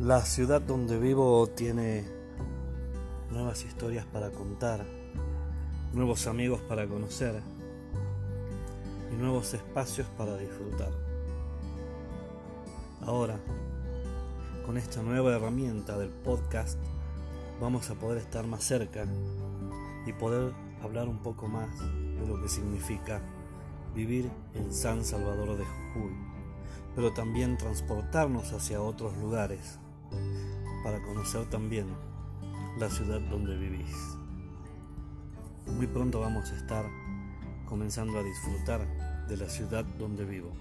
La ciudad donde vivo tiene nuevas historias para contar, nuevos amigos para conocer y nuevos espacios para disfrutar. Ahora, con esta nueva herramienta del podcast, vamos a poder estar más cerca y poder hablar un poco más de lo que significa vivir en San Salvador de Jujuy, pero también transportarnos hacia otros lugares para conocer también la ciudad donde vivís. Muy pronto vamos a estar comenzando a disfrutar de la ciudad donde vivo.